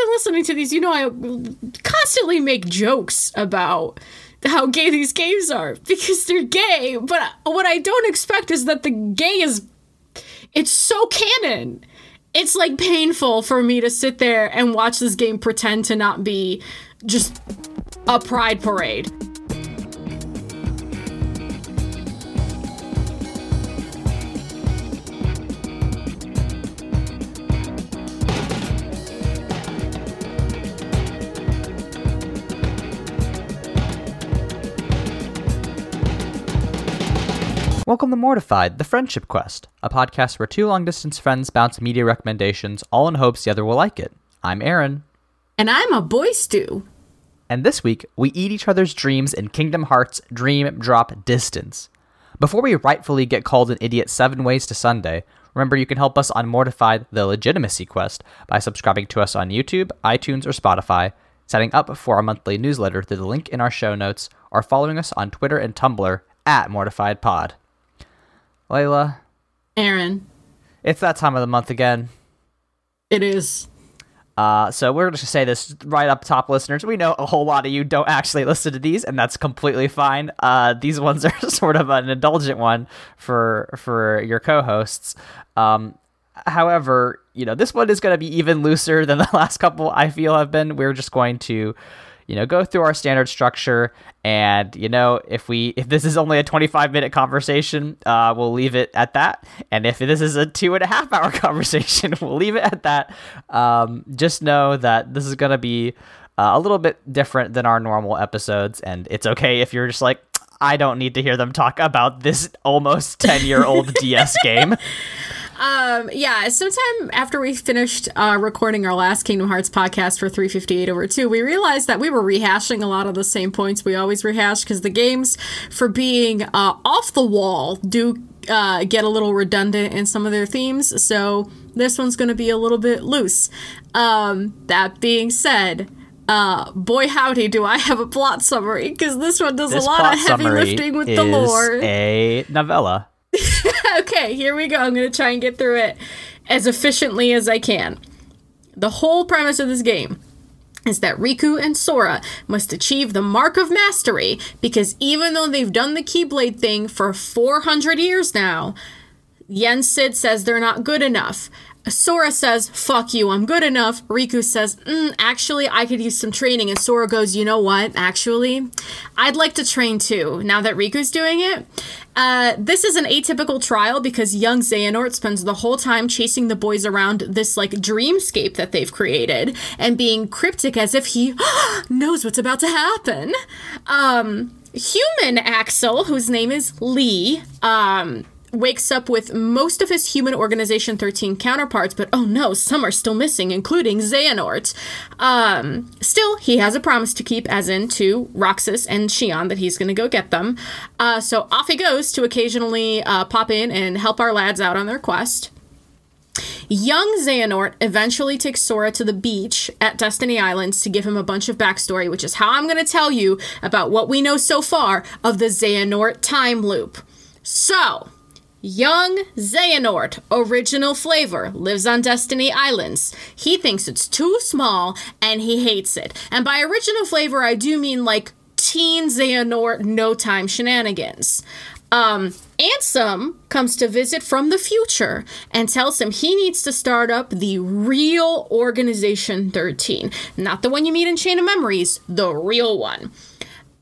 been listening to these, you know I constantly make jokes about how gay these games are because they're gay. But what I don't expect is that the gay is it's so canon. It's like painful for me to sit there and watch this game pretend to not be just a pride parade. Welcome to Mortified, the Friendship Quest, a podcast where two long distance friends bounce media recommendations, all in hopes the other will like it. I'm Aaron. And I'm a boy stew. And this week, we eat each other's dreams in Kingdom Hearts Dream Drop Distance. Before we rightfully get called an idiot seven ways to Sunday, remember you can help us on Mortified, the Legitimacy Quest, by subscribing to us on YouTube, iTunes, or Spotify, signing up for our monthly newsletter through the link in our show notes, or following us on Twitter and Tumblr at MortifiedPod. Leyla. Aaron. It's that time of the month again. It is. Uh, so we're just going to say this right up top, listeners. We know a whole lot of you don't actually listen to these, and that's completely fine. Uh, these ones are sort of an indulgent one for for your co-hosts. Um, however, you know this one is going to be even looser than the last couple. I feel have been. We're just going to you know, go through our standard structure. And, you know, if we, if this is only a 25 minute conversation, uh, we'll leave it at that. And if this is a two and a half hour conversation, we'll leave it at that. Um, just know that this is going to be uh, a little bit different than our normal episodes. And it's okay if you're just like, I don't need to hear them talk about this almost 10 year old DS game. Um, yeah, sometime after we finished uh, recording our last Kingdom Hearts podcast for 358 over 2, we realized that we were rehashing a lot of the same points we always rehash because the games, for being uh, off the wall, do uh, get a little redundant in some of their themes. So this one's going to be a little bit loose. Um, that being said, uh, boy howdy, do I have a plot summary because this one does This a lot of heavy lifting with the lore. a novella. okay, here we go. I'm going to try and get through it as efficiently as I can. The whole premise of this game is that Riku and Sora must achieve the mark of mastery because even though they've done the Keyblade thing for 400 years now, Yen Sid says they're not good enough. Sora says, fuck you, I'm good enough. Riku says, mm, actually, I could use some training. And Sora goes, you know what? Actually, I'd like to train too, now that Riku's doing it. Uh, this is an atypical trial because young Xehanort spends the whole time chasing the boys around this like dreamscape that they've created and being cryptic as if he knows what's about to happen. Um, human Axel, whose name is Lee, um, wakes up with most of his human organization 13 counterparts but oh no some are still missing including xehanort. Um, still he has a promise to keep as in to roxas and Xion that he's going to go get them. Uh, so off he goes to occasionally uh, pop in and help our lads out on their quest. Young Xehanort eventually takes Sora to the beach at Destiny Islands to give him a bunch of backstory, which is how I'm going to tell you about what we know so far of the Xehanort time loop. So, Young Xehanort, original flavor, lives on Destiny Islands. He thinks it's too small and he hates it. And by original flavor, I do mean like teen Xehanort no time shenanigans. Um, Ansem comes to visit from the future and tells him he needs to start up the real Organization 13. Not the one you meet in Chain of Memories, the real one.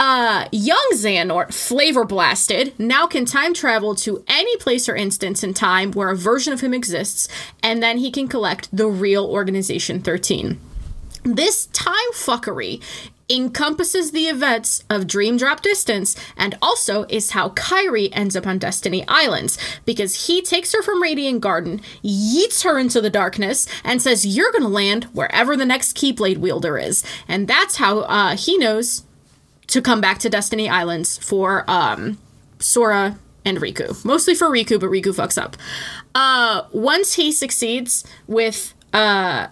Uh, young Xehanort, flavor blasted, now can time travel to any place or instance in time where a version of him exists, and then he can collect the real Organization 13. This time fuckery encompasses the events of Dream Drop Distance and also is how Kairi ends up on Destiny Islands because he takes her from Radiant Garden, yeets her into the darkness, and says, You're gonna land wherever the next Keyblade wielder is. And that's how uh, he knows to come back to Destiny Islands for um, Sora and Riku. Mostly for Riku, but Riku fucks up. Uh, once he succeeds with uh,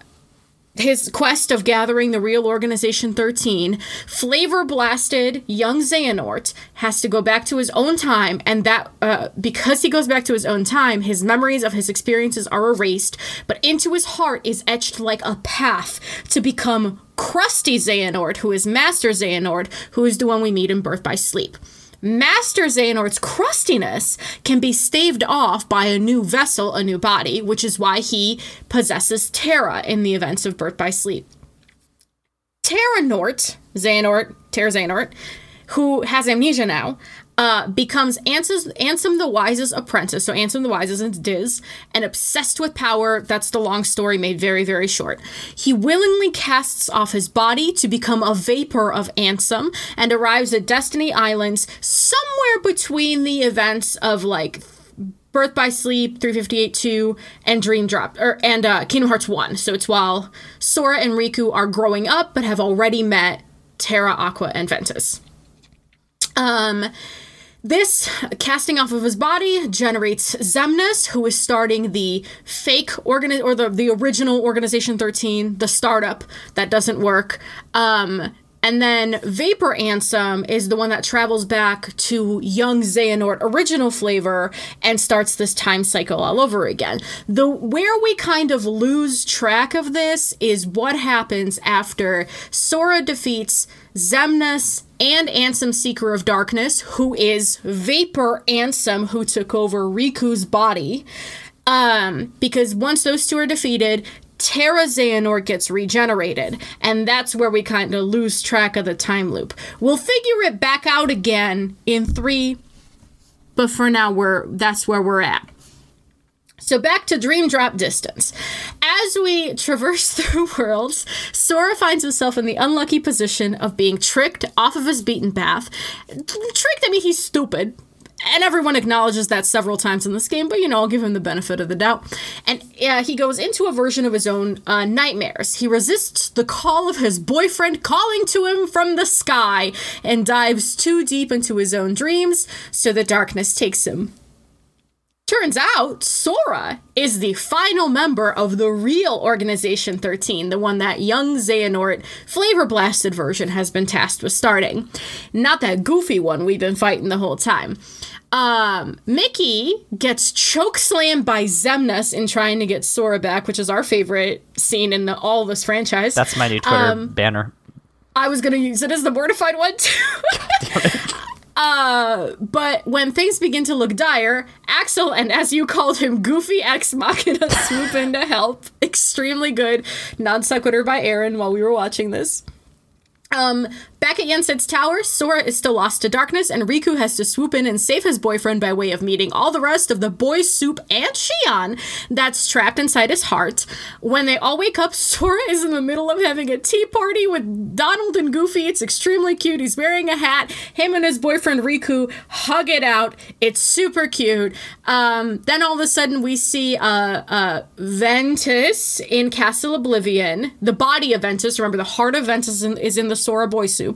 his quest of gathering the real Organization 13, flavor blasted young Xehanort has to go back to his own time, and that uh, because he goes back to his own time, his memories of his experiences are erased, but into his heart is etched like a path to become Crusty Xehanort, who is Master Xehanort, who is the one we meet in Birth by Sleep. Master Xehanort's crustiness can be staved off by a new vessel, a new body, which is why he possesses Terra in the events of Birth by Sleep. Terra Nort, Xehanort, Terra Xehanort, who has amnesia now, uh, becomes Ansem, Ansem the Wise's apprentice. So Ansem the Wise is Diz, and obsessed with power. That's the long story made very, very short. He willingly casts off his body to become a vapor of Ansem and arrives at Destiny Islands somewhere between the events of like Birth by Sleep, 358 2, and Dream Drop, or and uh, Kingdom Hearts 1. So it's while Sora and Riku are growing up but have already met Terra, Aqua, and Ventus. Um, this casting off of his body generates Xemnas, who is starting the fake organ or the, the original Organization 13, the startup that doesn't work. Um, and then Vapor Ansem is the one that travels back to young Xehanort original flavor and starts this time cycle all over again. The where we kind of lose track of this is what happens after Sora defeats Xemnas and Ansem Seeker of Darkness, who is Vapor Ansem, who took over Riku's body. Um, because once those two are defeated, Terra Xehanort gets regenerated, and that's where we kind of lose track of the time loop. We'll figure it back out again in three, but for now we're that's where we're at. So back to Dream Drop Distance. As we traverse through worlds, Sora finds himself in the unlucky position of being tricked off of his beaten path. Tricked, I mean, he's stupid and everyone acknowledges that several times in this game, but you know, I'll give him the benefit of the doubt. And uh, he goes into a version of his own uh, nightmares. He resists the call of his boyfriend calling to him from the sky and dives too deep into his own dreams, so the darkness takes him. Turns out Sora is the final member of the real Organization 13, the one that young Xehanort flavor blasted version has been tasked with starting. Not that goofy one we've been fighting the whole time. Um, Mickey gets choke slammed by Xemnas in trying to get Sora back, which is our favorite scene in the, all of this franchise. That's my new Twitter um, banner. I was gonna use it as the mortified one too. Uh, but when things begin to look dire, Axel and as you called him, Goofy X Machina swoop in to help. Extremely good non sequitur by Aaron while we were watching this. Um, back at Yen Sid's tower, Sora is still lost to darkness, and Riku has to swoop in and save his boyfriend by way of meeting all the rest of the boy soup and Xion that's trapped inside his heart. When they all wake up, Sora is in the middle of having a tea party with Donald and Goofy. It's extremely cute. He's wearing a hat. Him and his boyfriend Riku hug it out. It's super cute. Um, then all of a sudden, we see uh, uh, Ventus in Castle Oblivion, the body of Ventus. Remember, the heart of Ventus is in the Sora boy soup.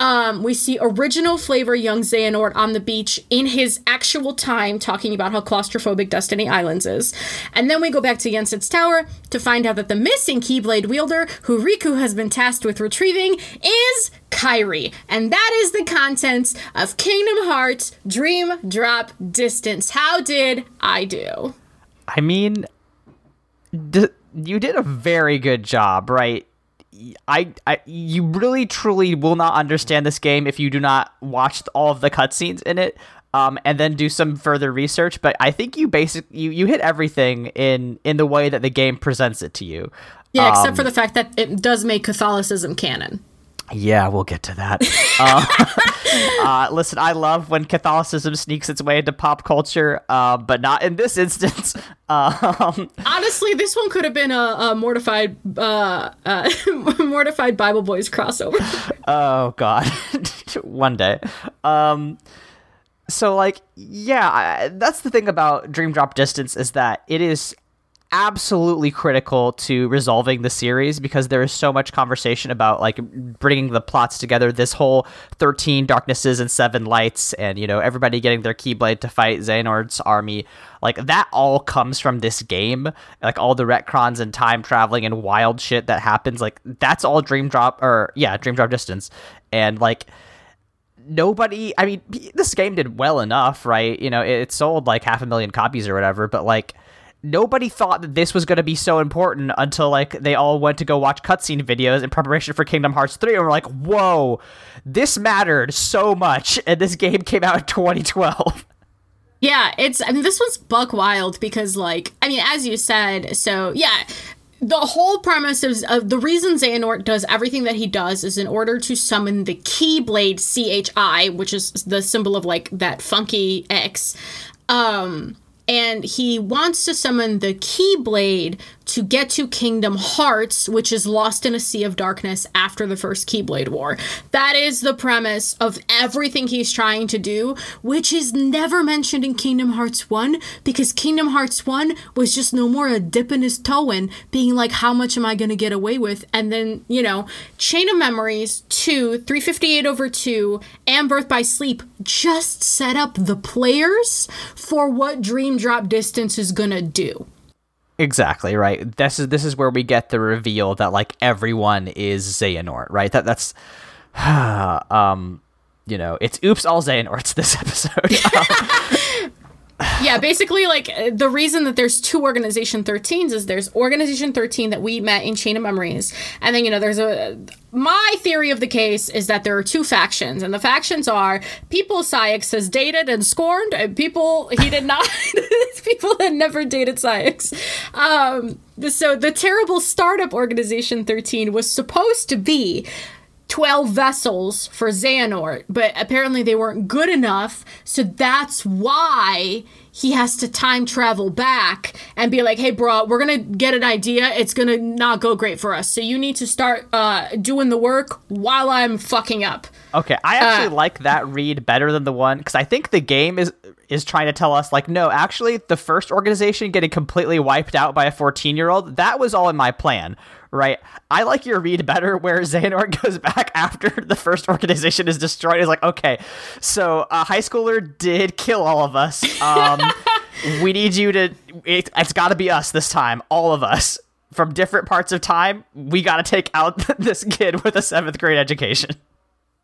Um, we see original flavor young Xehanort on the beach in his actual time talking about how claustrophobic Destiny Islands is. And then we go back to Yen Sid's tower to find out that the missing Keyblade wielder, who Riku has been tasked with retrieving, is Kairi. And that is the contents of Kingdom Hearts Dream Drop Distance. How did I do? I mean, d- you did a very good job, right? I, I you really truly will not understand this game if you do not watch all of the cutscenes in it um, and then do some further research but i think you basic you, you hit everything in in the way that the game presents it to you. Yeah um, except for the fact that it does make catholicism canon yeah, we'll get to that. uh, uh, listen, I love when Catholicism sneaks its way into pop culture, uh, but not in this instance. Um, Honestly, this one could have been a, a mortified, uh, uh, mortified Bible Boys crossover. oh God, one day. Um, so, like, yeah, I, that's the thing about Dream Drop Distance is that it is absolutely critical to resolving the series because there is so much conversation about like bringing the plots together. This whole 13 darknesses and 7 lights and you know everybody getting their keyblade to fight Xehanort's army like that all comes from this game. Like all the retcons and time traveling and wild shit that happens like that's all dream drop or yeah dream drop distance. And like nobody i mean this game did well enough right? You know it sold like half a million copies or whatever but like nobody thought that this was going to be so important until like they all went to go watch cutscene videos in preparation for Kingdom Hearts 3 and were like, "Whoa, this mattered so much." And this game came out in 2012. Yeah, it's I mean this one's buck wild because like I mean as you said, so yeah, the whole premise of, of the reason Xehanort does everything that he does is in order to summon the Keyblade CHI, which is the symbol of like that funky X. Um and he wants to summon the Keyblade to get to Kingdom Hearts, which is lost in a sea of darkness after the first Keyblade War. That is the premise of everything he's trying to do, which is never mentioned in Kingdom Hearts 1 because Kingdom Hearts 1 was just no more a dip in his toe in, being like, how much am I going to get away with? And then, you know, Chain of Memories 2, 358 over 2, and Birth by Sleep just set up the players for what Dream Drop Distance is going to do. Exactly right. This is this is where we get the reveal that like everyone is Xehanort, right? That that's um you know, it's oops all Xehanorts this episode. yeah, basically, like the reason that there's two Organization 13s is there's Organization 13 that we met in Chain of Memories, and then you know there's a. My theory of the case is that there are two factions, and the factions are people Saïx has dated and scorned, and people he did not. people that never dated Saïx. Um, so the terrible startup Organization 13 was supposed to be 12 vessels for Xehanort, but apparently they weren't good enough. So that's why he has to time travel back and be like, hey, bro, we're going to get an idea. It's going to not go great for us. So you need to start uh, doing the work while I'm fucking up. Okay, I actually uh, like that read better than the one because I think the game is is trying to tell us like no, actually the first organization getting completely wiped out by a 14 year old that was all in my plan, right? I like your read better where Xehanort goes back after the first organization is destroyed. Is like, okay, so a high schooler did kill all of us. Um, we need you to, it, it's got to be us this time, all of us. From different parts of time, we got to take out this kid with a seventh grade education.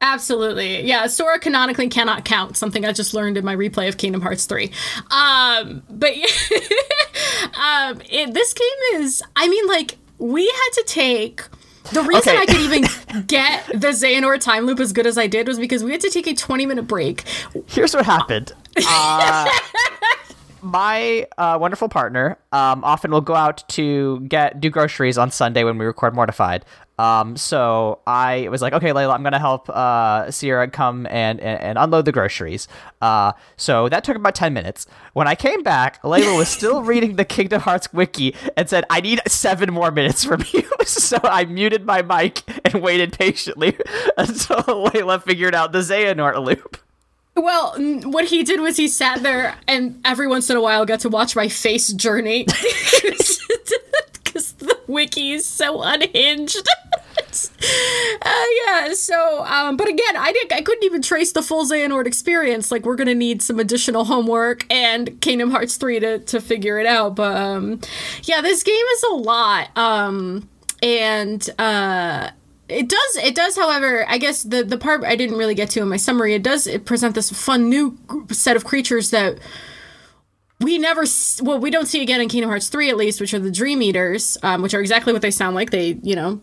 Absolutely. Yeah, Sora canonically cannot count, something I just learned in my replay of Kingdom Hearts 3. Um, but um, it, this game is, I mean, like, we had to take the reason okay. I could even get the Xehanort time loop as good as I did was because we had to take a 20 minute break. Here's what happened. Uh, my uh, wonderful partner um, often will go out to get do groceries on Sunday when we record Mortified. Um, so I was like, okay, Leyla, I'm gonna help uh, Sierra come and, and, and unload the groceries. Uh, so that took about ten minutes. When I came back, Leyla was still reading the Kingdom Hearts wiki and said, "I need seven more minutes from you." so I muted my mic and waited patiently until Leyla figured out the Xehanort loop. Well, what he did was he sat there and every once in a while got to watch my face journey because the wiki is so unhinged. uh, yeah, so um, but again, I didn't I couldn't even trace the full Xehanort experience. Like we're gonna need some additional homework and Kingdom Hearts 3 to, to figure it out. But um, yeah, this game is a lot. Um, and uh it does it does however i guess the the part i didn't really get to in my summary it does it present this fun new set of creatures that we never well we don't see again in kingdom hearts 3 at least which are the dream eaters um, which are exactly what they sound like they you know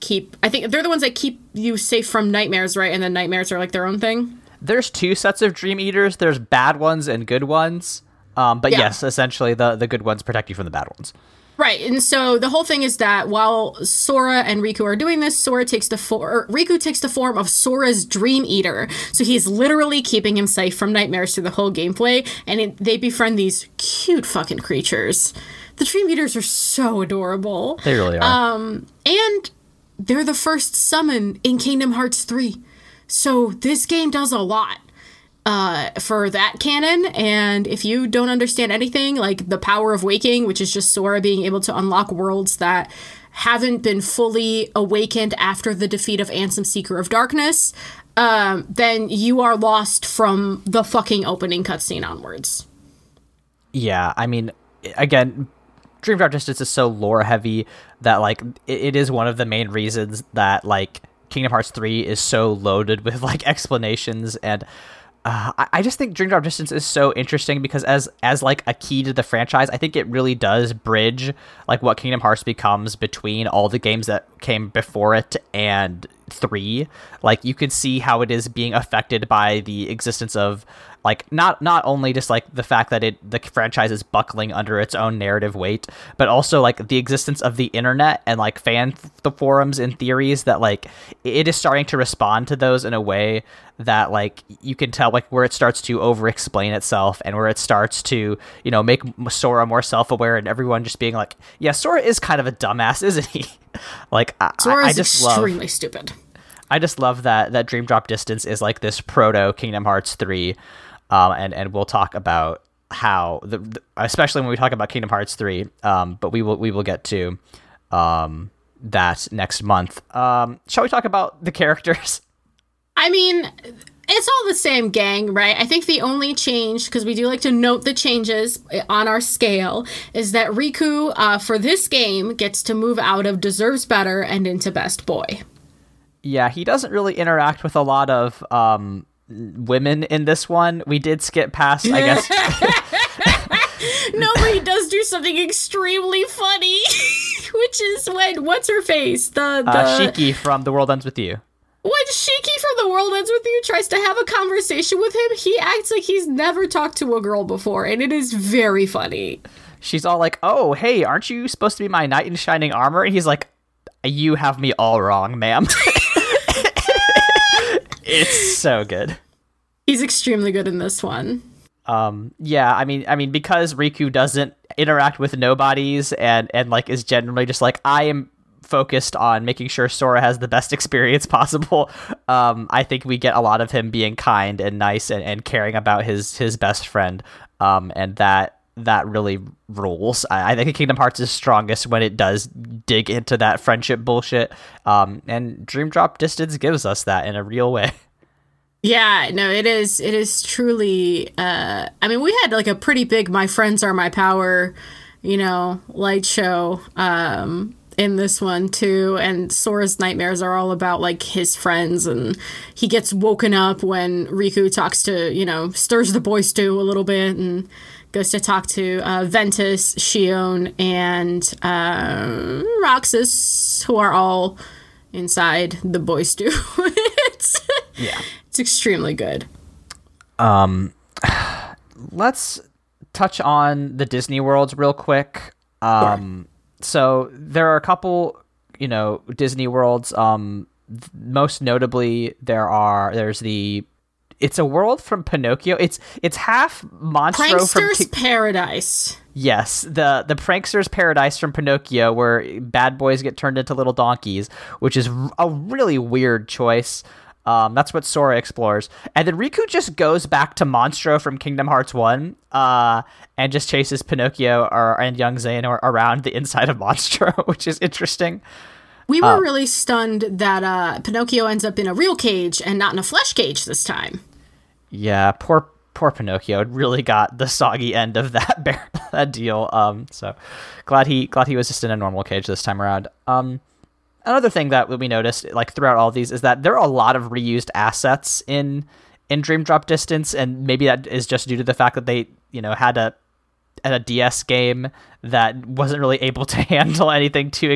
keep i think they're the ones that keep you safe from nightmares right and then nightmares are like their own thing there's two sets of dream eaters there's bad ones and good ones um, but yeah. yes essentially the the good ones protect you from the bad ones Right, and so the whole thing is that while Sora and Riku are doing this, Sora takes the for- Riku takes the form of Sora's Dream Eater. So he's literally keeping him safe from nightmares through the whole gameplay, and it, they befriend these cute fucking creatures. The Dream Eaters are so adorable. They really are. Um, and they're the first summon in Kingdom Hearts 3. So this game does a lot. uh, for that canon. And if you don't understand anything, like the power of waking, which is just Sora being able to unlock worlds that haven't been fully awakened after the defeat of Ansem Seeker of Darkness, um, then you are lost from the fucking opening cutscene onwards. Yeah, I mean, again, Dream Drop Distance is so lore heavy that like it, it is one of the main reasons that like Kingdom Hearts 3 is so loaded with like explanations and uh, I, I just think Dream Drop Distance is so interesting because as as like a key to the franchise, I think it really does bridge like what Kingdom Hearts becomes between all the games that came before it and three. Like you could see how it is being affected by the existence of like not not only just like the fact that it the franchise is buckling under its own narrative weight but also like the existence of the internet and like fan the forums and theories that like it is starting to respond to those in a way that like you can tell like where it starts to over explain itself and where it starts to you know make Sora more self-aware and everyone just being like yeah Sora is kind of a dumbass isn't he like I, Sora I is just love extremely stupid. I just love that that Dream Drop Distance is like this proto Kingdom Hearts 3 um, and and we'll talk about how the, the, especially when we talk about Kingdom Hearts 3 um, but we will we will get to um, that next month um, shall we talk about the characters I mean, it's all the same gang, right? I think the only change, because we do like to note the changes on our scale, is that Riku, uh, for this game, gets to move out of Deserves Better and into Best Boy. yeah he doesn't really interact with a lot of um, women in this one we did skip past I guess No, but he does do something extremely funny, which is when, what's her face? The, the uh, Shiki from The World Ends With You when Shiki from The World Ends With You tries to have a conversation with him, he acts like he's never talked to a girl before, and it is very funny. she's all like, "Oh, hey, aren't you supposed to be my knight in shining armor?" And he's like, "You have me all wrong, ma'am." it's so good. He's extremely good in this one. Um, yeah, I mean, I mean, because Riku doesn't interact with nobodies and and like is generally just like I am focused on making sure Sora has the best experience possible. Um, I think we get a lot of him being kind and nice and, and caring about his his best friend. Um, and that that really rules. I, I think Kingdom Hearts is strongest when it does dig into that friendship bullshit. Um, and Dream Drop Distance gives us that in a real way. Yeah, no, it is. It is truly. Uh, I mean, we had like a pretty big "My Friends Are My Power," you know, light show um, in this one too. And Sora's nightmares are all about like his friends, and he gets woken up when Riku talks to, you know, stirs the boy stew a little bit, and goes to talk to uh, Ventus, Xion, and uh, Roxas, who are all inside the boy stew. it's, Yeah. it's extremely good. Um, let's touch on the Disney worlds real quick. Um, so there are a couple, you know, Disney worlds. Um, th- most notably, there are there's the. It's a world from Pinocchio. It's it's half Monstro from Prankster's Ki- Paradise. Yes, the the prankster's paradise from Pinocchio, where bad boys get turned into little donkeys, which is a really weird choice. Um, that's what Sora explores, and then Riku just goes back to Monstro from Kingdom Hearts One, uh, and just chases Pinocchio or and young Xehanort around the inside of Monstro, which is interesting. We were really stunned that uh, Pinocchio ends up in a real cage and not in a flesh cage this time. Yeah, poor poor Pinocchio really got the soggy end of that bear, that deal. Um, so glad he glad he was just in a normal cage this time around. Um, another thing that we noticed like throughout all these is that there are a lot of reused assets in in Dream Drop Distance, and maybe that is just due to the fact that they you know had a at a DS game that wasn't really able to handle anything too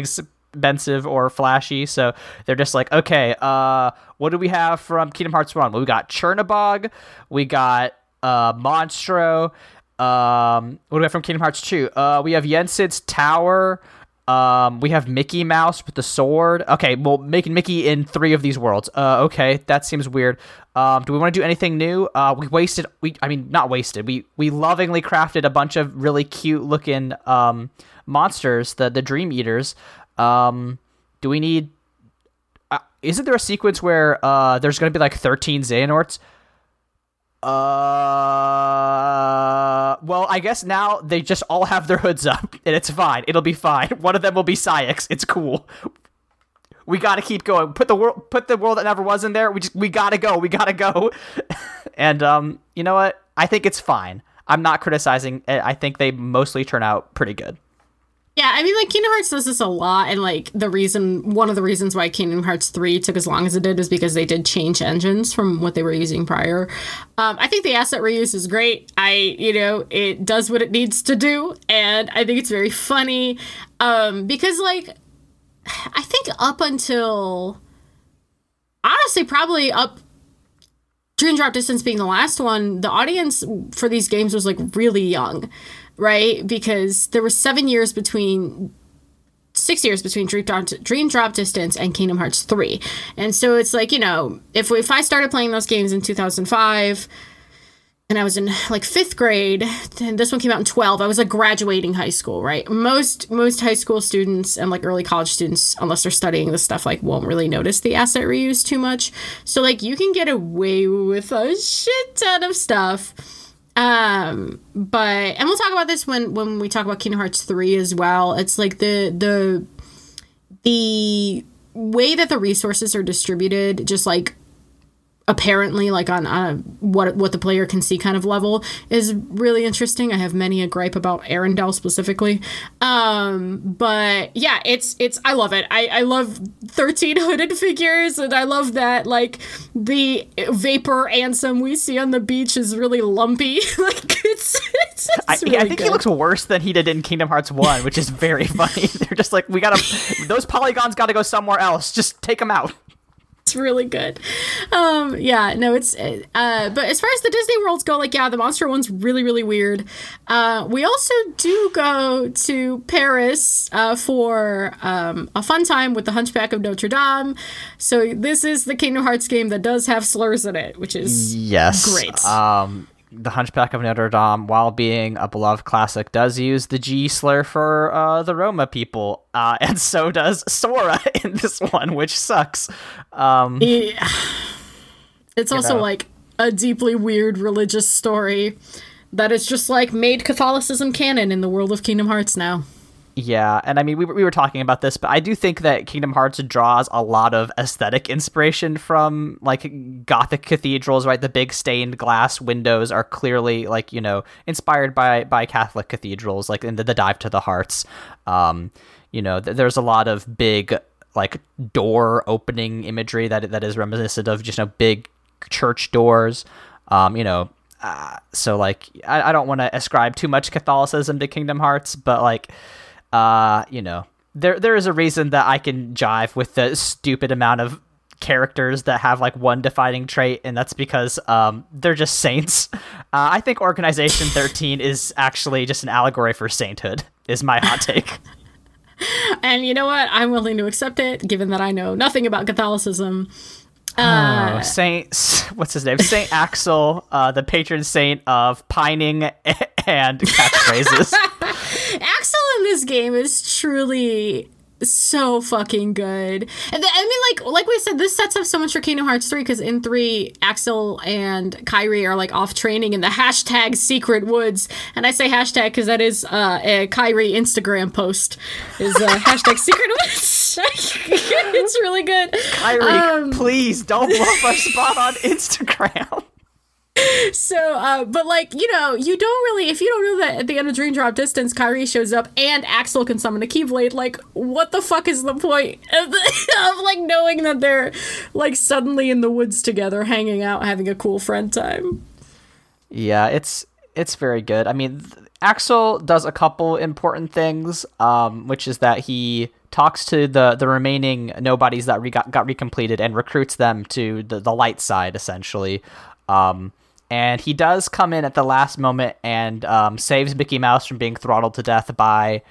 expensive or flashy. So they're just like, okay, uh, what do we have from Kingdom Hearts One? Well, we got Chernabog, we got uh, Monstro. Um, what do we have from Kingdom Hearts Two? Uh, we have Yen Sid's Tower. Um, we have Mickey Mouse with the sword. Okay, well, making Mickey in three of these worlds. Uh, okay, that seems weird. Um, do we want to do anything new? Uh, we wasted. We, I mean, not wasted. We we lovingly crafted a bunch of really cute looking um monsters, the the Dream Eaters. Um, do we need? Uh, isn't there a sequence where uh there's going to be like thirteen Xehanorts? Uh, well, I guess now they just all have their hoods up, and it's fine. It'll be fine. One of them will be Saïx. It's cool. We gotta keep going. Put the world, put the world that never was in there. We just, we gotta go. We gotta go. and um, you know what? I think it's fine. I'm not criticizing. I think they mostly turn out pretty good. Yeah, I mean, like Kingdom Hearts does this a lot, and like the reason, one of the reasons why Kingdom Hearts three took as long as it did is because they did change engines from what they were using prior. Um, I think the asset reuse is great. I, you know, it does what it needs to do, and I think it's very funny um, because, like, I think up until honestly, probably up Dream Drop Distance being the last one, the audience for these games was like really young right? Because there were seven years between six years between Dream Drop, Dream Drop Distance and Kingdom Hearts 3. And so it's like, you know, if, if I started playing those games in 2005 and I was in like fifth grade, then this one came out in 12, I was like graduating high school, right? Most, most high school students and like early college students, unless they're studying this stuff, like won't really notice the asset reuse too much. So like you can get away with a shit ton of stuff um, but and we'll talk about this when when we talk about Kingdom Hearts 3 as well. It's like the the the way that the resources are distributed just like apparently like on, a what what the player can see kind of level is really interesting. I have many a gripe about Arendelle specifically. Um, but yeah, it's it's I love it. I, I love 13 hooded figures and I love that like the vapor Ansem we see on the beach is really lumpy. like it's, it's, it's I, really I, think good. he looks worse than he did in Kingdom Hearts 1, which is very funny. They're just like we got to those polygons got to go somewhere else. Just take them out it's really good. Um, yeah, no, it's. Uh, but as far as the Disney worlds go, like, yeah, the monster one's really, really weird. Uh, we also do go to Paris uh, for um, a fun time with the Hunchback of Notre Dame. So this is the Kingdom Hearts game that does have slurs in it, which is yes, great. Um, the Hunchback of Notre Dame, while being a beloved classic, does use the G slur for uh, the Roma people, uh, and so does Sora in this one, which sucks. Um, yeah. It's also know. like a deeply weird religious story that is just like made Catholicism canon in the world of Kingdom Hearts now. Yeah, and I mean, we, we were talking about this, but I do think that Kingdom Hearts draws a lot of aesthetic inspiration from like Gothic cathedrals, right? The big stained glass windows are clearly like you know inspired by by Catholic cathedrals, like in the, the dive to the hearts. Um, you know, th- there's a lot of big like door opening imagery that that is reminiscent of just you know big church doors. Um, you know, uh, so like I, I don't want to ascribe too much Catholicism to Kingdom Hearts, but like uh, you know, there there is a reason that I can jive with the stupid amount of characters that have like one defining trait, and that's because um, they're just saints. Uh, I think Organization 13 is actually just an allegory for sainthood, is my hot take. and you know what? I'm willing to accept it, given that I know nothing about Catholicism. Uh, oh, Saint, what's his name? Saint Axel, uh, the patron saint of pining and catchphrases. Axel in this game is truly so fucking good. And the, I mean, like like we said, this sets up so much for Kingdom Hearts three because in three, Axel and Kairi are like off training in the hashtag Secret Woods, and I say hashtag because that is uh, a Kairi Instagram post is uh, hashtag Secret Woods. it's really good. Kairi, um, please don't blow up our spot on Instagram so uh but like you know you don't really if you don't know that at the end of dream drop distance Kairi shows up and axel can summon a keyblade like what the fuck is the point of, of like knowing that they're like suddenly in the woods together hanging out having a cool friend time? Yeah it's it's very good. I mean th- axel does a couple important things um which is that he talks to the the remaining nobodies that re- got, got recompleted and recruits them to the, the light side essentially. Um and he does come in at the last moment and um, saves Mickey Mouse from being throttled to death by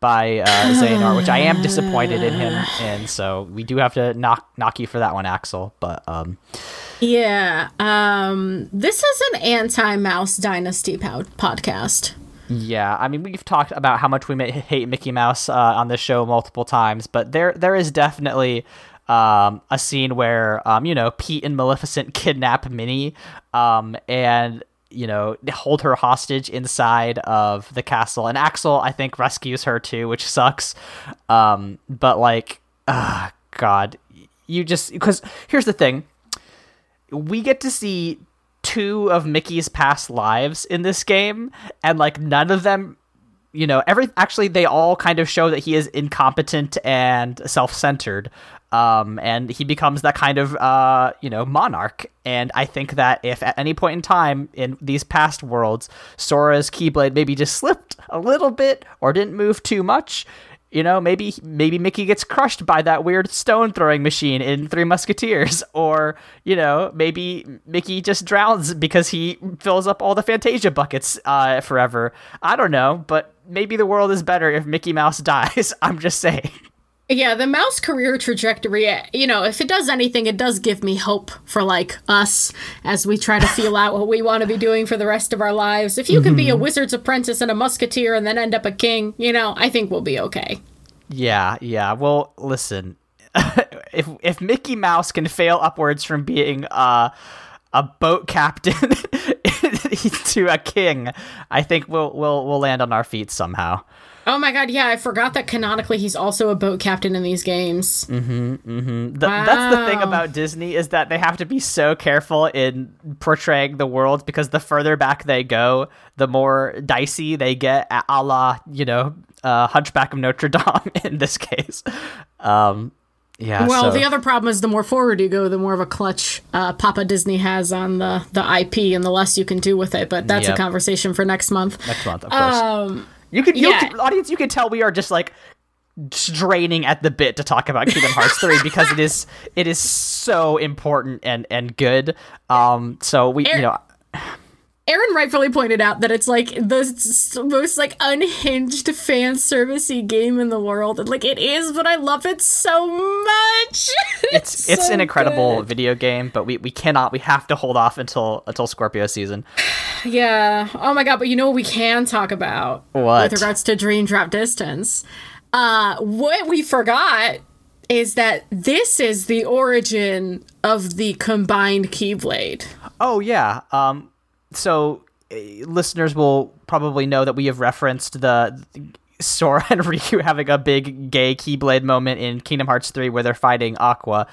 by uh, Xehanort, which I am disappointed in him, and so we do have to knock knock you for that one, Axel. But um, yeah, um, this is an anti-Mouse Dynasty po- podcast. Yeah, I mean we've talked about how much we hate Mickey Mouse uh, on this show multiple times, but there there is definitely um, a scene where um, you know Pete and Maleficent kidnap Minnie um, and you know hold her hostage inside of the castle, and Axel I think rescues her too, which sucks. Um, but like, uh, God, you just because here's the thing, we get to see two of Mickey's past lives in this game, and like none of them you know every actually they all kind of show that he is incompetent and self-centered um, and he becomes that kind of uh, you know monarch. And i think that if at any point in time in these past worlds sora's keyblade maybe just slipped a little bit or didn't move too much you know maybe maybe mickey gets crushed by that weird stone throwing machine in three musketeers or you know maybe mickey just drowns because he fills up all the fantasia buckets uh, forever. I don't know but maybe the world is better if mickey mouse dies. I'm just saying Yeah, the mouse career trajectory, you know, if it does anything, it does give me hope for like us as we try to feel out what we want to be doing for the rest of our lives. If you can be a wizard's apprentice and a musketeer and then end up a king, you know, I think we'll be okay. Yeah, yeah. Well, listen, if if Mickey Mouse can fail upwards from being uh, a boat captain to a king, I think we'll we'll we'll land on our feet somehow. Oh my god, yeah, I forgot that canonically he's also a boat captain in these games. Th- That's the thing about Disney is that they have to be so careful in portraying the world because the further back they go, the more dicey they get, a a la you know uh, Hunchback of Notre Dame in this case. Um, yeah. Well, so- the other problem is the more forward you go, the more of a clutch uh, Papa Disney has on the, the IP and the less you can do with it. But that's Yep. a conversation for next month. next month, of course. Um, You can, you Yeah. can, audience, you can tell we are just like straining at the bit to talk about Kingdom Hearts 3 because it is it is so important and and good. Um so we you know Aaron rightfully pointed out that it's like the most like unhinged fan servicey game in the world, and like it is, but I love it so much. it's it's so an incredible good. video game, but we, we cannot we have to hold off until until Scorpio season. Yeah. Oh my god, but you know what we can talk about What? with regards to Dream Drop Distance? Uh what we forgot is that this is the origin of the combined Keyblade. Oh yeah. Um so uh, listeners will probably know that we have referenced the Sora and Riku having a big gay Keyblade moment in Kingdom Hearts 3 where they're fighting Aqua.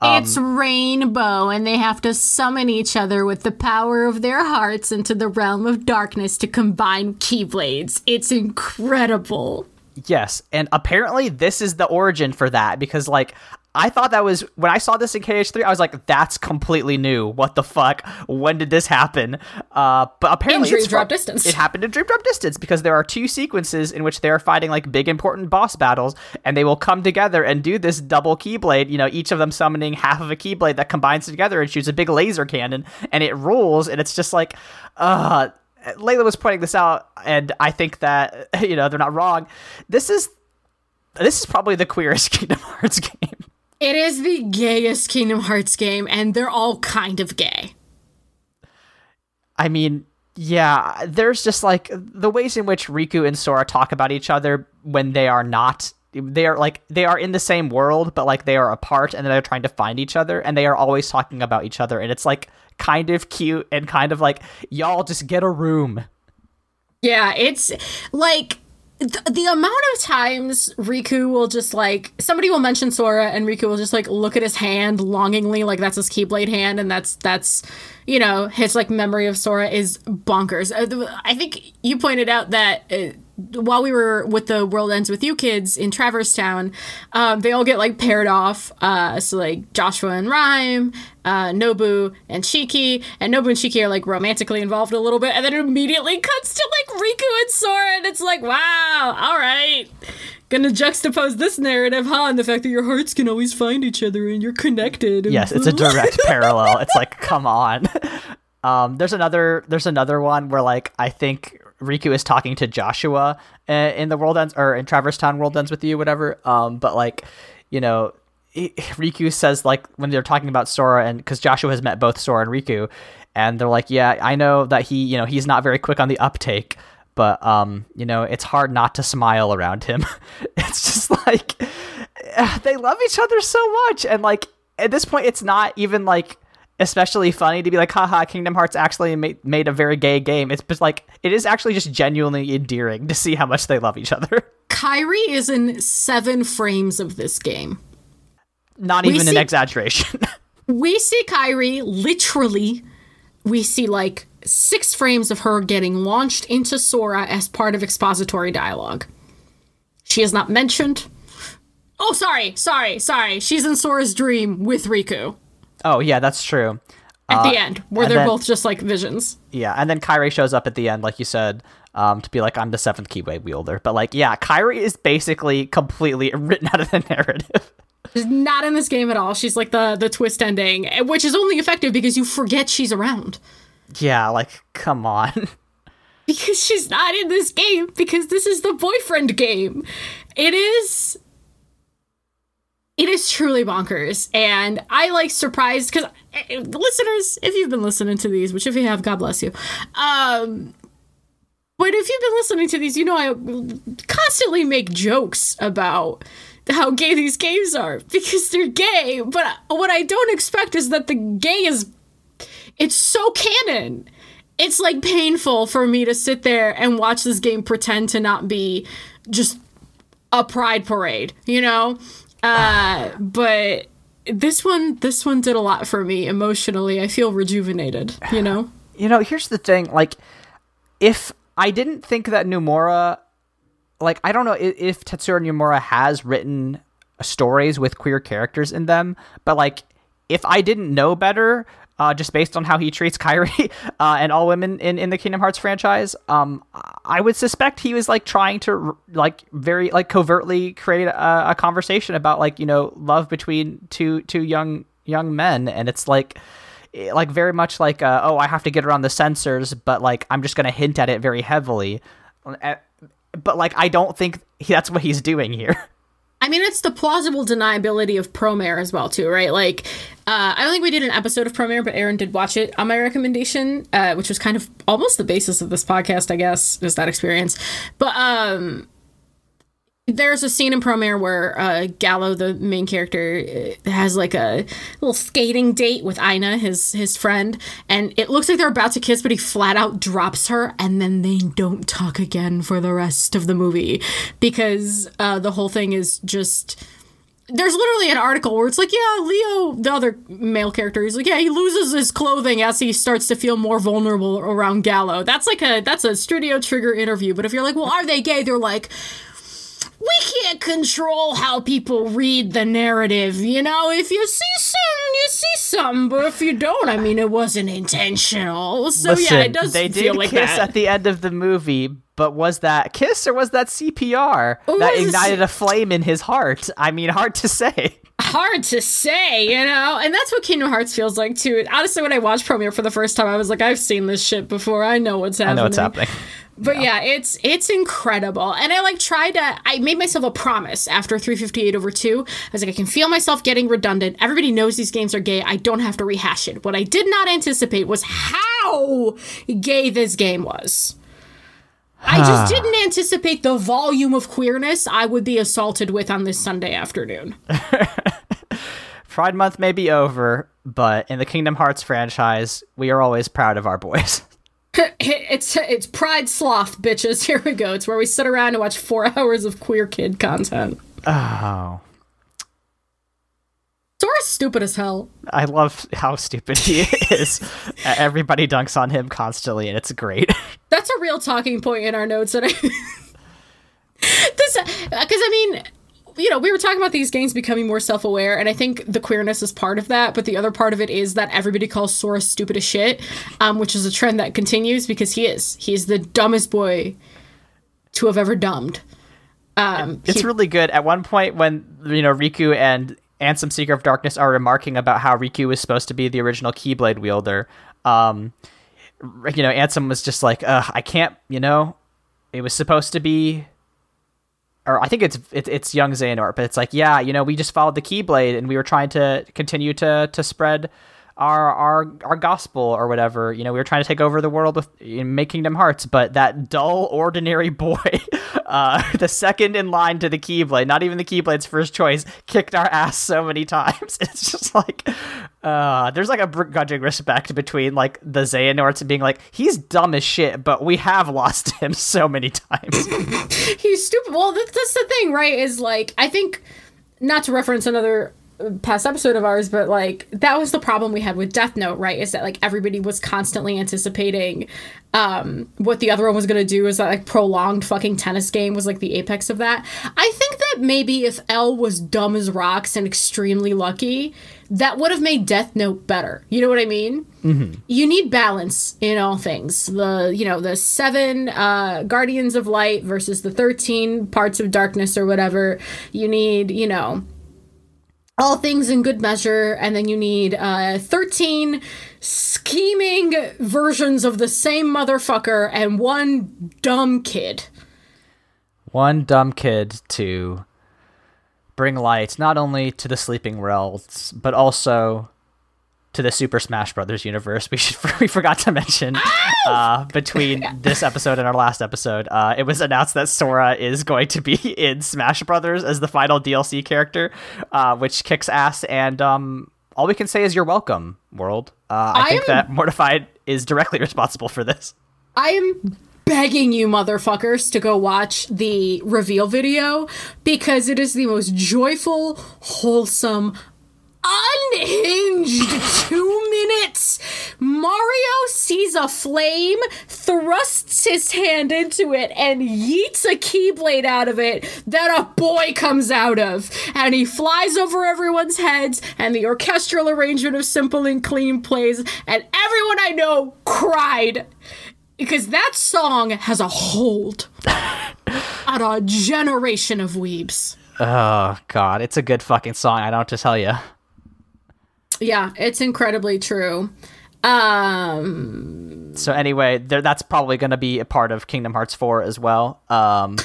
Um, it's rainbow, and they have to summon each other with the power of their hearts into the realm of darkness to combine Keyblades. It's incredible. Yes, and apparently this is the origin for that because like I thought that was when I saw this in KH3, I was like, "That's completely new. What the fuck? When did this happen?" Uh, but apparently, Dream Drop from- Distance. It happened in Dream Drop Distance because there are two sequences in which they are fighting like big important boss battles, and they will come together and do this double Keyblade. You know, each of them summoning half of a Keyblade that combines together and shoots a big laser cannon, and it rules. And it's just like, uh. Leyla was pointing this out, and I think that you know they're not wrong. This is this is probably the queerest Kingdom Hearts game. It is the gayest Kingdom Hearts game, and they're all kind of gay. I mean, yeah, there's just like the ways in which Riku and Sora talk about each other when they are not they are like they are in the same world but like they are apart and they're trying to find each other and they are always talking about each other and it's like kind of cute and kind of like y'all just get a room. Yeah, it's like th- the amount of times Riku will just like somebody will mention Sora and Riku will just like look at his hand longingly like that's his Keyblade hand and that's that's you know his like memory of Sora is bonkers. Uh, I think you pointed out that uh, while we were with the World Ends with You kids in Traverse Town, um, they all get like paired off. Uh, so like Joshua and Rhyme, uh, Neku and Shiki, and Neku and Shiki are like romantically involved a little bit, and then it immediately cuts to like Riku and Sora, and it's like, wow, all right. Gonna juxtapose this narrative, huh? And the fact that your hearts can always find each other and you're connected. Yes, it's a direct parallel. It's like, come on. Um, there's another there's another one where like I think Riku is talking to Joshua uh, in the World Ends or in Traverse Town World Ends with you, whatever. Um, but like, you know, Riku says like when they're talking about Sora and because Joshua has met both Sora and Riku, and they're like, yeah, I know that he you know he's not very quick on the uptake, but um, you know, it's hard not to smile around him. it's just like they love each other so much, and like at this point, it's not even like especially funny to be like, haha, Kingdom Hearts actually made, made a very gay game. It's just like, it is actually just genuinely endearing to see how much they love each other. Kairi is in seven frames of this game. Not even see, an exaggeration. we see Kairi literally, we see like six frames of her getting launched into Sora as part of expository dialogue. She is not mentioned. Oh, sorry, sorry, sorry. She's in Sora's dream with Riku. Oh yeah, that's true. At uh, the end, where they're then, both just like visions. Yeah, and then Kairi shows up at the end, like you said, um, to be like, "I'm the seventh Keyblade wielder." But like, yeah, Kairi is basically completely written out of the narrative. She's not in this game at all. She's like the the twist ending, which is only effective because you forget she's around. Yeah, like come on. because she's not in this game because this is the boyfriend game. It is it is truly bonkers. And i like surprised because eh, listeners if you've been listening to these which if you have god bless you um but if you've been listening to these you know i constantly make jokes about how gay these games are because they're gay. But what i don't expect is that the gay is it's so canon. It's like painful for me to sit there and watch this game pretend to not be just a pride parade you know uh, but this one, this one did a lot for me emotionally. I feel rejuvenated. You know. You know, here's the thing. Like, if I didn't think that Nomura, like, I don't know if, if Tetsuya Nomura has written stories with queer characters in them, but like, if I didn't know better, uh, just based on how he treats Kairi uh, and all women in, in the Kingdom Hearts franchise. Um, I would suspect he was like trying to like very like covertly create a, a conversation about like you know love between two two young young men, and it's like eh, like very much like uh, oh I have to get around the censors, but like I'm just gonna hint at it very heavily. Eh, but like I don't think that's what he's doing here. I mean, it's the plausible deniability of Promare as well, too, right? Like, uh, I don't think we did an episode of Promare, but Aaron did watch it on my recommendation, uh, which was kind of almost the basis of this podcast, I guess, is that experience. But um, there's a scene in Promare where uh, Gallo, the main character, uh, has like a little skating date with Aina, his his friend, and it looks like they're about to kiss, but he flat out drops her, and then they don't talk again for the rest of the movie because uh, the whole thing is just. There's literally an article where it's like, yeah, Lio, the other male character, he's like, yeah, he loses his clothing as he starts to feel more vulnerable around Gallo. That's like a that's a studio trigger interview. But if you're like, well, are they gay? They're like, we can't control how people read the narrative. You know, if you see something, you see something, but if you don't, I mean, it wasn't intentional. So Listen, yeah, it does. They did like kiss that. at the end of the movie, but was that kiss or was that CPR that ignited a flame in his heart? I mean, hard to say. Hard to say, you know? And that's what Kingdom Hearts feels like too. Honestly, when I watched Promare for the first time, I was like, I've seen this shit before. I know what's happening. I know what's happening. But yeah. yeah. it's it's incredible. And I like tried to I made myself a promise after 358 over 2. I was like I can feel myself getting redundant. Everybody knows these games are gay. I don't have to rehash it. What I did not anticipate was how gay this game was. I just didn't anticipate the volume of queerness I would be assaulted with on this Sunday afternoon. Pride Month may be over, but in the Kingdom Hearts franchise, we are always proud of our boys. it's it's Pride Sloth, bitches. Here we go. It's where we sit around and watch four hours of queer kid content. Oh. Sora's stupid as hell. I love how stupid he is. Everybody dunks on him constantly, and it's great. That's a real talking point in our notes. And I, this, uh, because I mean, you know, we were talking about these games becoming more self aware, and I think the queerness is part of that. But the other part of it is that everybody calls Sora stupid as shit, um, which is a trend that continues because he is. He's the dumbest boy to have ever dumbed. Um, it's he- really good. At one point, when you know Riku and Ansem Seeker of Darkness are remarking about how Riku was supposed to be the original Keyblade wielder, um, you know, Ansem was just like, "I can't," you know, it was supposed to be or I think it's it, it's young Xehanort, but it's like, yeah, you know, we just followed the Keyblade and we were trying to continue to to spread our our our gospel or whatever. You know, we were trying to take over the world with in make Kingdom Hearts, but that dull, ordinary boy, uh, the second in line to the Keyblade, not even the Keyblade's first choice, kicked our ass so many times. It's just like, uh, there's like a begrudging respect between like the Xehanorts being like, he's dumb as shit, but we have lost him so many times. He's stupid. Well, that's, that's the thing, right? Is like, I think, not to reference another past episode of ours, but like that was the problem we had with Death Note, right? Is that like everybody was constantly anticipating um what the other one was gonna do is that like prolonged fucking tennis game was like the apex of that. I think that maybe if L was dumb as rocks and extremely lucky, that would have made Death Note better. You know what I mean? Mm-hmm. You need balance in all things. The you know the seven uh, Guardians of Light versus the thirteen parts of darkness or whatever. You need you know all things in good measure, and then you need uh, 13 scheming versions of the same motherfucker and one dumb kid. One dumb kid to bring light not only to the sleeping realms, but also to the Super Smash Brothers universe. We should we forgot to mention uh, between this episode and our last episode, uh, it was announced that Sora is going to be in Smash Brothers as the final DLC character, uh, which kicks ass. And um, all we can say is you're welcome, world. Uh, I, I, think am, that Mortified is directly responsible for this. I am begging you motherfuckers to go watch the reveal video because it is the most joyful, wholesome, unhinged two minutes. Mario sees a flame, thrusts his hand into it, and yeets a keyblade out of it that a boy comes out of. And he flies over everyone's heads, and the orchestral arrangement of Simple and Clean plays, and everyone I know cried. Because that song has a hold on a generation of weebs. Oh, God. It's a good fucking song, I don't have to tell you. Yeah, it's incredibly true. Um so anyway, there, that's probably going to be a part of Kingdom Hearts 4 as well. Um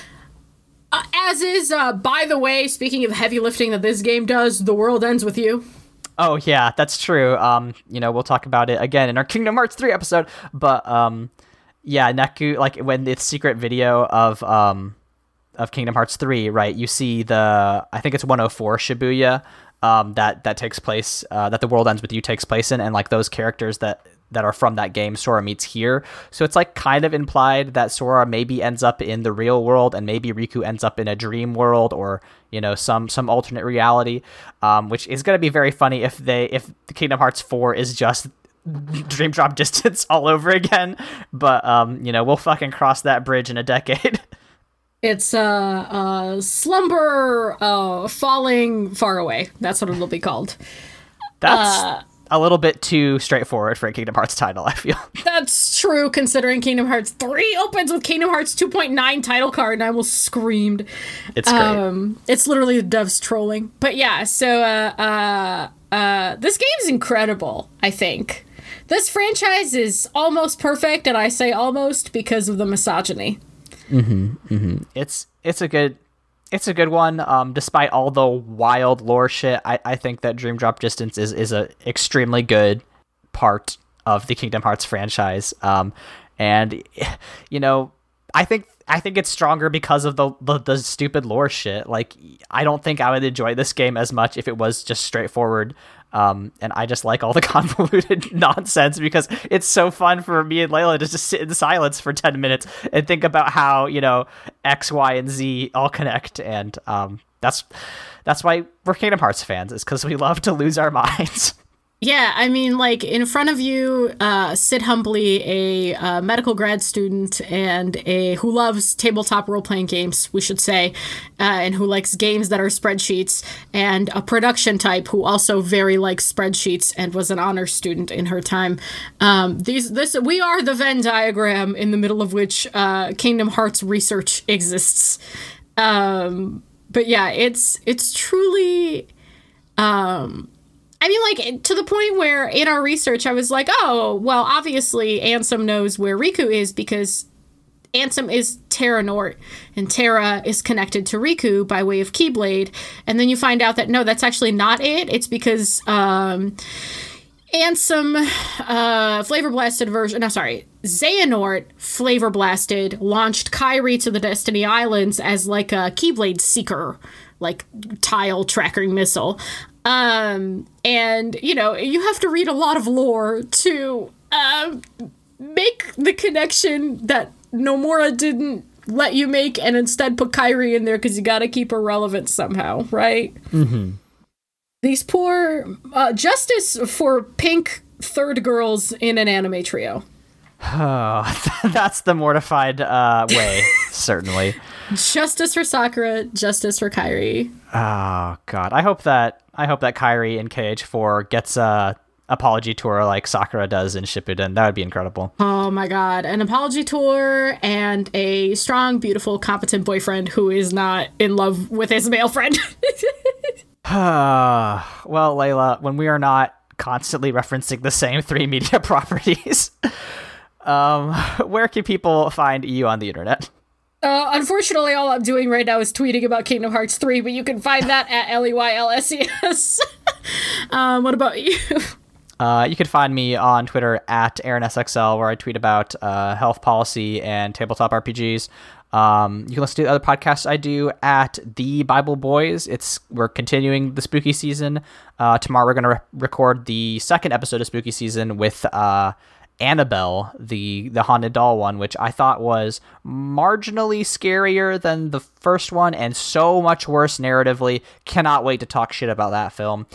uh, as is uh by the way, speaking of heavy lifting that this game does, the world ends with you. Oh yeah, that's true. Um you know, we'll talk about it again in our Kingdom Hearts 3 episode, but um yeah, Neku like when the secret video of um of Kingdom Hearts 3, right? You see the I think it's 104 Shibuya um, that that takes place uh, that the world ends with you takes place in, and like those characters that that are from that game, Sora meets here. So it's like kind of implied that Sora maybe ends up in the real world, and maybe Riku ends up in a dream world, or you know some some alternate reality, um, which is going to be very funny if they if the Kingdom Hearts four is just Dream Drop Distance all over again. But um, you know we'll fucking cross that bridge in a decade. It's uh, uh slumber uh falling far away. That's what it'll be called. That's uh, a little bit too straightforward for a Kingdom Hearts title, I feel. That's true considering Kingdom Hearts 3 opens with Kingdom Hearts 2.9 title card and I almost screamed. It's great. Um, it's literally the devs trolling. But yeah, so uh uh uh this game's incredible, I think. This franchise is almost perfect and I say almost because of the misogyny. Mm-hmm, mm-hmm. It's it's a good it's a good one. Um, despite all the wild lore shit, I, I think that Dream Drop Distance is is a extremely good part of the Kingdom Hearts franchise. Um, and you know, I think I think it's stronger because of the, the, the stupid lore shit. Like, I don't think I would enjoy this game as much if it was just straightforward um, and I just like all the convoluted nonsense because it's so fun for me and Leyla to just sit in silence for 10 minutes and think about how, you know, X, Y, and Z all connect. And um, that's that's why we're Kingdom Hearts fans, is because we love to lose our minds. Yeah, I mean, like in front of you, uh, sit humbly a uh, medical grad student and a who loves tabletop role playing games, we should say, uh, and who likes games that are spreadsheets, and a production type who also very likes spreadsheets and was an honor student in her time. Um, these this we are the Venn diagram in the middle of which uh, Kingdom Hearts research exists. Um, but yeah, it's it's truly. Um, I mean, like to the point where in our research, I was like, oh, well, obviously Ansem knows where Riku is because Ansem is Terranort, and Terra is connected to Riku by way of Keyblade. And then you find out that no, that's actually not it. It's because um, Ansem, uh, Flavor Blasted version. No, sorry. Xehanort flavor blasted, launched Kairi to the Destiny Islands as like a Keyblade Seeker, like tile tracking missile. Um, and you know, you have to read a lot of lore to uh, make the connection that Nomura didn't let you make and instead put Kairi in there because you got to keep her relevant somehow, right? Mm-hmm. These poor uh, justice for pink third girls in an anime trio. Oh, that's the mortified uh, way, certainly. Justice for Sakura, justice for Kairi. Oh God, I hope that I hope that Kairi in KH4 gets a apology tour like Sakura does in Shippuden. That would be incredible. Oh my God, an apology tour and a strong, beautiful, competent boyfriend who is not in love with his male friend. well, Leyla, when we are not constantly referencing the same three media properties. Um, where can people find you on the internet? Uh, unfortunately, all I'm doing right now is tweeting about Kingdom Hearts 3, but you can find that at L E Y L S E S. Um, what about you? Uh, you can find me on Twitter at AaronSXL, where I tweet about uh, health policy and tabletop RPGs. Um, you can listen to the other podcasts I do at the Bible Boys. It's we're continuing the spooky season. Uh, tomorrow we're gonna re- record the second episode of spooky season with uh, Annabelle, the the haunted doll one, which I thought was marginally scarier than the first one and so much worse narratively. Cannot wait to talk shit about that film.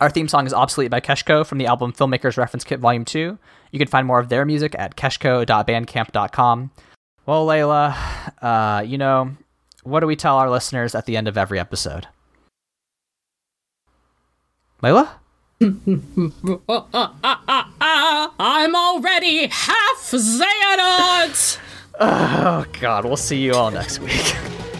Our theme song is Obsolete by Keshco from the album Filmmakers Reference Kit Volume 2. You can find more of their music at keshco.bandcamp.com. Well, Leyla, uh, you know, what do we tell our listeners at the end of every episode? Leyla? I'm already half Xehanort! Oh, God. We'll see you all next week.